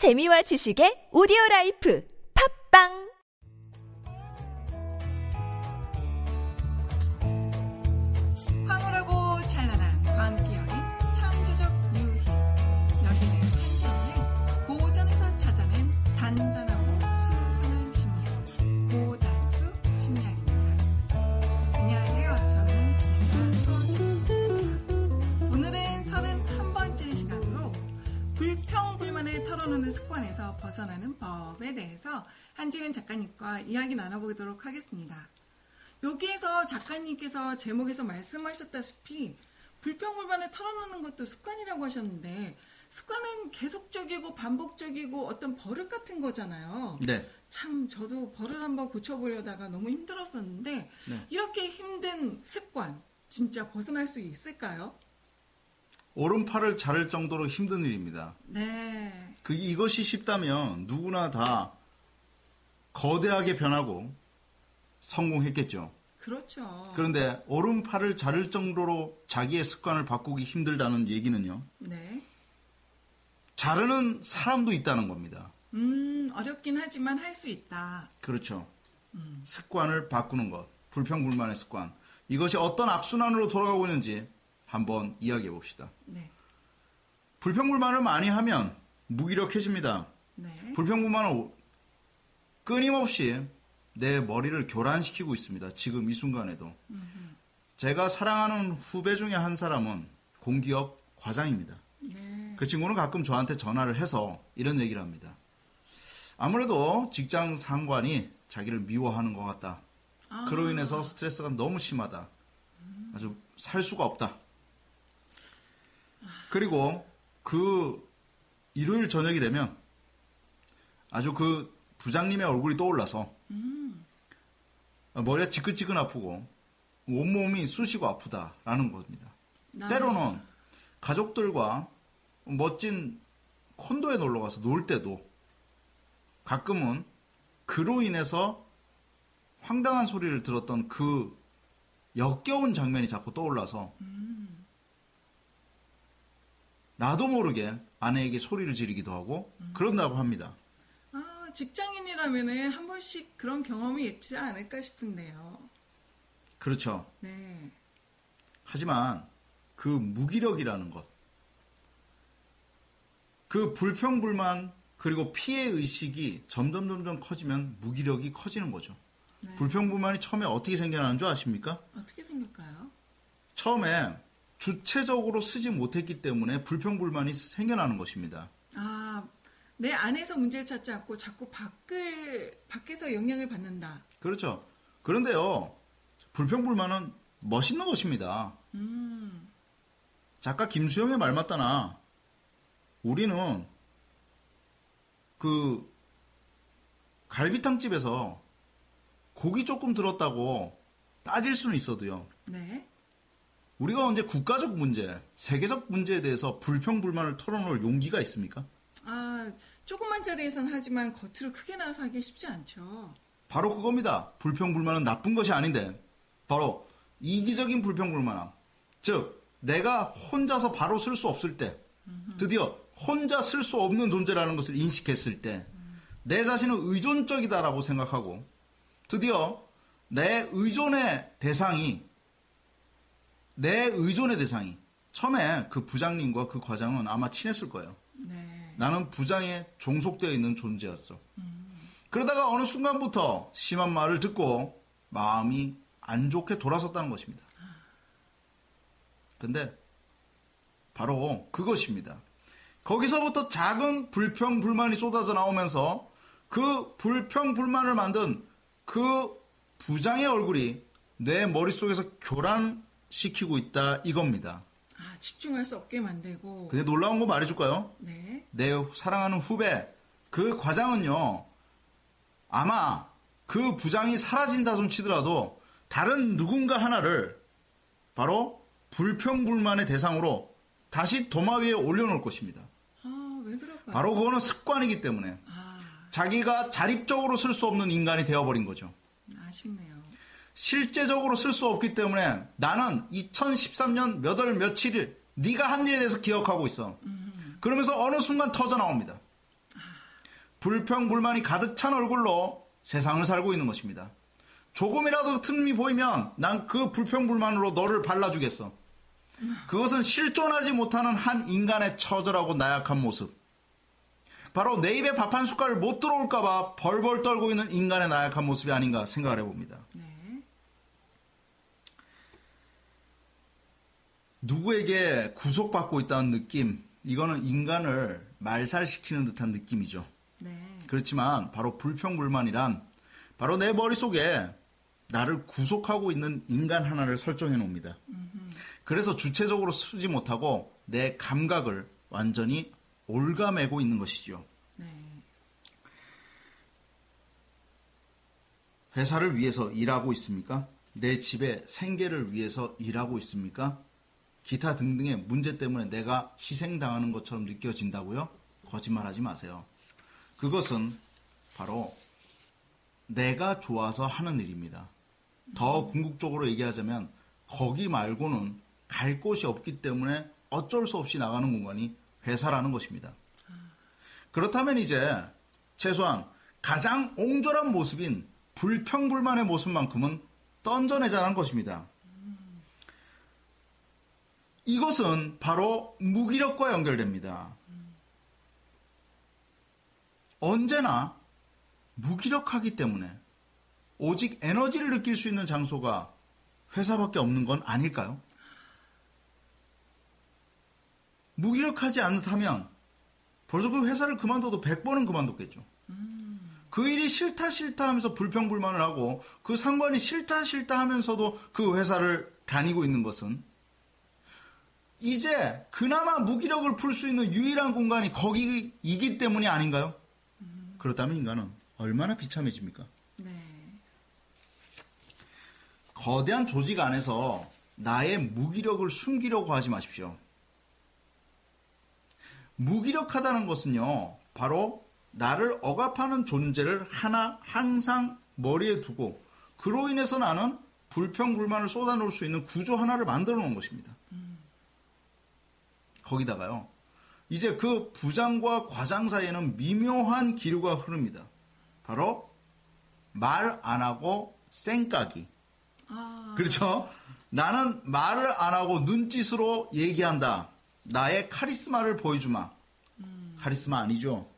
재미와 지식의 오디오 라이프. 팝빵 벗어나는 법에 대해서 한지은 작가님과 이야기 나눠보도록 하겠습니다. 여기에서 작가님께서 제목에서 말씀하셨다시피 불평불만을 털어놓는 것도 습관이라고 하셨는데 습관은 계속적이고 반복적이고 어떤 버릇 같은 거잖아요. 네. 참 저도 버릇 한번 고쳐보려다가 너무 힘들었었는데 네. 이렇게 힘든 습관 진짜 벗어날 수 있을까요? 오른팔을 자를 정도로 힘든 일입니다. 네. 그 이것이 쉽다면 누구나 다 거대하게 변하고 성공했겠죠. 그렇죠. 그런데 오른팔을 자를 정도로 자기의 습관을 바꾸기 힘들다는 얘기는요. 네. 자르는 사람도 있다는 겁니다. 음, 어렵긴 하지만 할 수 있다. 그렇죠. 습관을 바꾸는 것, 불평불만의 습관. 이것이 어떤 악순환으로 돌아가고 있는지 한번 이야기해 봅시다. 네. 불평불만을 많이 하면 무기력해집니다. 네. 불평불만을 끊임없이 내 머리를 교란시키고 있습니다. 지금 이 순간에도. 제가 사랑하는 후배 중에 한 사람은 공기업 과장입니다. 네. 그 친구는 가끔 저한테 전화를 해서 이런 얘기를 합니다. 아무래도 직장 상관이 자기를 미워하는 것 같다. 아. 그로 인해서 스트레스가 너무 심하다. 아주 살 수가 없다. 그리고 그 일요일 저녁이 되면 아주 그 부장님의 얼굴이 떠올라서 머리가 지끈지끈 아프고 온몸이 쑤시고 아프다라는 겁니다. 나- 때로는 가족들과 멋진 콘도에 놀러 가서 놀 때도 가끔은 그로 인해서 황당한 소리를 들었던 그 역겨운 장면이 자꾸 떠올라서 나도 모르게 아내에게 소리를 지르기도 하고 그런다고 합니다. 아, 직장인이라면은 한 번씩 그런 경험이 있지 않을까 싶은데요. 그렇죠. 네. 하지만 그 무기력이라는 것, 그 불평불만 그리고 피해 의식이 점점 점점 커지면 무기력이 커지는 거죠. 네. 불평불만이 처음에 어떻게 생겨나는 줄 아십니까? 어떻게 생길까요? 처음에 주체적으로 쓰지 못했기 때문에 불평불만이 생겨나는 것입니다. 아, 내 안에서 문제를 찾지 않고 자꾸 밖을, 밖에서 영향을 받는다. 그렇죠. 그런데요, 불평불만은 멋있는 것입니다. 음, 작가 김수영의 말 맞다나 우리는 그 갈비탕집에서 고기 조금 들었다고 따질 수는 있어도요. 네. 우리가 언제 국가적 문제, 세계적 문제에 대해서 불평 불만을 털어놓을 용기가 있습니까? 아, 조그만 자리에선 하지만 겉으로 크게 나와서 하기 쉽지 않죠. 바로 그겁니다. 불평 불만은 나쁜 것이 아닌데 바로 이기적인 불평 불만함. 즉 내가 혼자서 바로 쓸 수 없을 때 드디어 혼자 쓸 수 없는 존재라는 것을 인식했을 때 내 자신은 의존적이다라고 생각하고 드디어 내 의존의 대상이 내 의존의 대상이 처음에 그 부장님과 그 과장은 아마 친했을 거예요. 네. 나는 부장에 종속되어 있는 존재였어. 그러다가 어느 순간부터 심한 말을 듣고 마음이 안 좋게 돌아섰다는 것입니다. 근데 바로 그것입니다. 거기서부터 작은 불평, 불만이 쏟아져 나오면서 그 불평, 불만을 만든 그 부장의 얼굴이 내 머릿속에서 교란 시키고 있다 이겁니다. 아, 집중할 수 없게 만들고. 근데 놀라운 거 말해줄까요? 네. 내 사랑하는 후배 그 과장은요 아마 그 부장이 사라진다 손 치더라도 다른 누군가 하나를 바로 불평불만의 대상으로 다시 도마 위에 올려놓을 것입니다. 아, 왜 그럴까요? 바로 그거는 습관이기 때문에 아, 자기가 자립적으로 쓸 수 없는 인간이 되어버린 거죠. 아쉽네요. 실제적으로 쓸 수 없기 때문에 나는 2013년 몇 월 며칠일 네가 한 일에 대해서 기억하고 있어. 그러면서 어느 순간 터져 나옵니다. 불평 불만이 가득 찬 얼굴로 세상을 살고 있는 것입니다. 조금이라도 틈이 보이면 난 그 불평 불만으로 너를 발라주겠어. 그것은 실존하지 못하는 한 인간의 처절하고 나약한 모습. 바로 내 입에 밥 한 숟갈 못 들어올까봐 벌벌 떨고 있는 인간의 나약한 모습이 아닌가 생각을 해봅니다. 네. 누구에게 구속받고 있다는 느낌, 이거는 인간을 말살시키는 듯한 느낌이죠. 네. 그렇지만 바로 불평불만이란 바로 내 머릿속에 나를 구속하고 있는 인간 하나를 설정해 놓습니다. 그래서 주체적으로 쓰지 못하고 내 감각을 완전히 올가매고 있는 것이죠. 네. 회사를 위해서 일하고 있습니까? 내 집의 생계를 위해서 일하고 있습니까? 기타 등등의 문제 때문에 내가 희생당하는 것처럼 느껴진다고요? 거짓말하지 마세요. 그것은 바로 내가 좋아서 하는 일입니다. 더 궁극적으로 얘기하자면 거기 말고는 갈 곳이 없기 때문에 어쩔 수 없이 나가는 공간이 회사라는 것입니다. 그렇다면 이제 최소한 가장 옹졸한 모습인 불평불만의 모습만큼은 던져내자는 것입니다. 이것은 바로 무기력과 연결됩니다. 언제나 무기력하기 때문에 오직 에너지를 느낄 수 있는 장소가 회사밖에 없는 건 아닐까요? 무기력하지 않다면 벌써 그 회사를 그만둬도 100번은 그만뒀겠죠. 그 일이 싫다 싫다 하면서 불평불만을 하고 그 상관이 싫다 싫다 하면서도 그 회사를 다니고 있는 것은 이제 그나마 무기력을 풀 수 있는 유일한 공간이 거기이기 때문이 아닌가요? 그렇다면 인간은 얼마나 비참해집니까? 네. 거대한 조직 안에서 나의 무기력을 숨기려고 하지 마십시오. 무기력하다는 것은요, 바로 나를 억압하는 존재를 하나 항상 머리에 두고 그로 인해서 나는 불평불만을 쏟아놓을 수 있는 구조 하나를 만들어 놓은 것입니다. 거기다가요, 이제 그 부장과 과장 사이에는 미묘한 기류가 흐릅니다. 바로 말 안 하고 쌩까기. 아. 그렇죠? 나는 말을 안 하고 눈짓으로 얘기한다. 나의 카리스마를 보여주마. 카리스마 아니죠?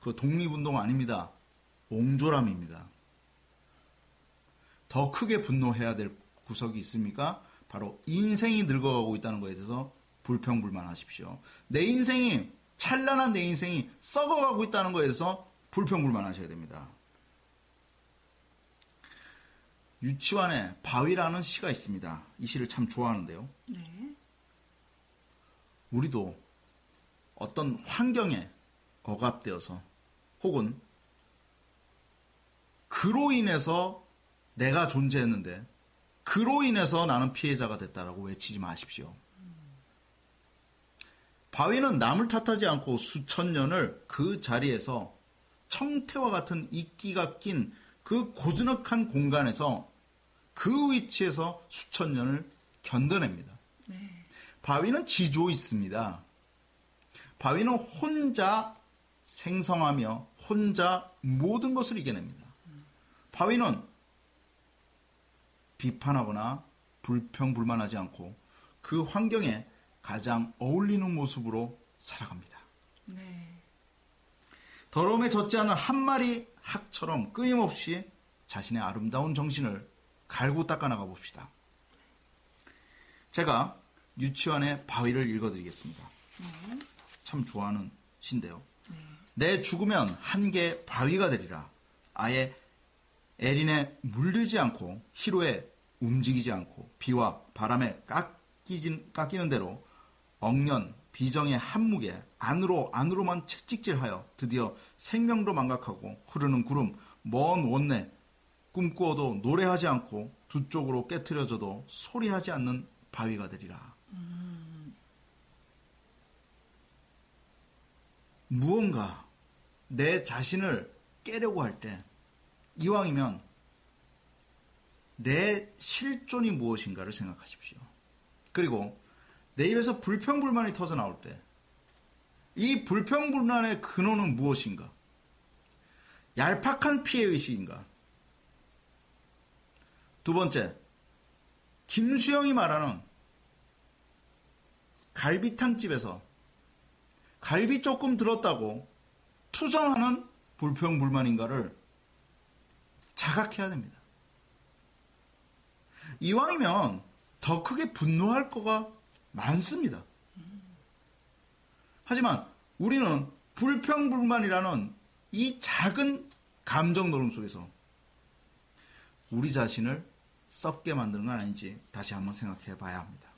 그 독립운동 아닙니다. 옹졸함입니다. 더 크게 분노해야 될 구석이 있습니까? 바로 인생이 늙어가고 있다는 것에 대해서 불평불만하십시오. 내 인생이 찬란한 내 인생이 썩어가고 있다는 대해서 불평불만하셔야 됩니다. 유치원에 바위라는 시가 있습니다. 이 시를 참 좋아하는데요. 네. 우리도 어떤 환경에 억압되어서 혹은 그로 인해서 내가 존재했는데 그로 인해서 나는 피해자가 됐다라고 외치지 마십시오. 바위는 남을 탓하지 않고 수천 년을 그 자리에서 청태와 같은 이끼가 낀 그 고즈넉한 공간에서 그 위치에서 수천 년을 견뎌냅니다. 네. 바위는 지조 있습니다. 바위는 혼자 생성하며 혼자 모든 것을 이겨냅니다. 바위는 비판하거나 불평불만하지 않고 그 환경에 가장 어울리는 모습으로 살아갑니다. 네. 더러움에 젖지 않은 한 마리 학처럼 끊임없이 자신의 아름다운 정신을 갈고 닦아나가 봅시다. 제가 유치원의 바위를 읽어드리겠습니다. 참 좋아하는 시인데요. 내 죽으면 한 개 바위가 되리라. 아예 에린에 물들지 않고 희로에 움직이지 않고 비와 바람에 깎이진, 깎이는 대로 억년 비정의 한무게 안으로 안으로만 채찍질하여 드디어 생명도 망각하고 흐르는 구름 먼 원내 꿈꾸어도 노래하지 않고 두 쪽으로 깨트려져도 소리하지 않는 바위가 되리라. 무언가 내 자신을 깨려고 할 때 이왕이면 내 실존이 무엇인가를 생각하십시오. 그리고 내 입에서 불평불만이 터져 나올 때 이 불평불만의 근원은 무엇인가? 얄팍한 피해의식인가? 두 번째, 김수영이 말하는 갈비탕집에서 갈비 조금 들었다고 투성하는 불평불만인가를 자각해야 됩니다. 이왕이면 더 크게 분노할 거가 많습니다. 하지만 우리는 불평불만이라는 이 작은 감정 노름 속에서 우리 자신을 썩게 만드는 건 아닌지 다시 한번 생각해 봐야 합니다.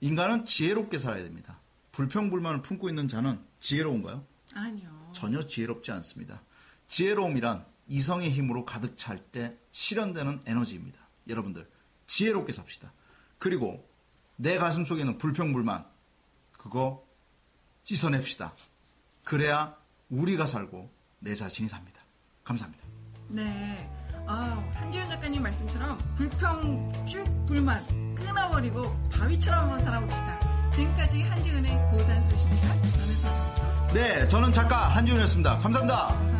인간은 지혜롭게 살아야 됩니다. 불평불만을 품고 있는 자는 지혜로운가요? 아니요. 전혀 지혜롭지 않습니다. 지혜로움이란 이성의 힘으로 가득 찰 때 실현되는 에너지입니다. 여러분들, 지혜롭게 삽시다. 그리고 내 가슴 속에 있는 불평불만, 그거 씻어냅시다. 그래야 우리가 살고 내 자신이 삽니다. 감사합니다. 네. 아, 한지훈 작가님 말씀처럼 불평 쭉 불만 끊어버리고 바위처럼 한번 살아봅시다. 지금까지 한지훈의 고단수십니다. 저는 서정수. 네, 저는 작가 한지훈이었습니다. 감사합니다. 감사합니다.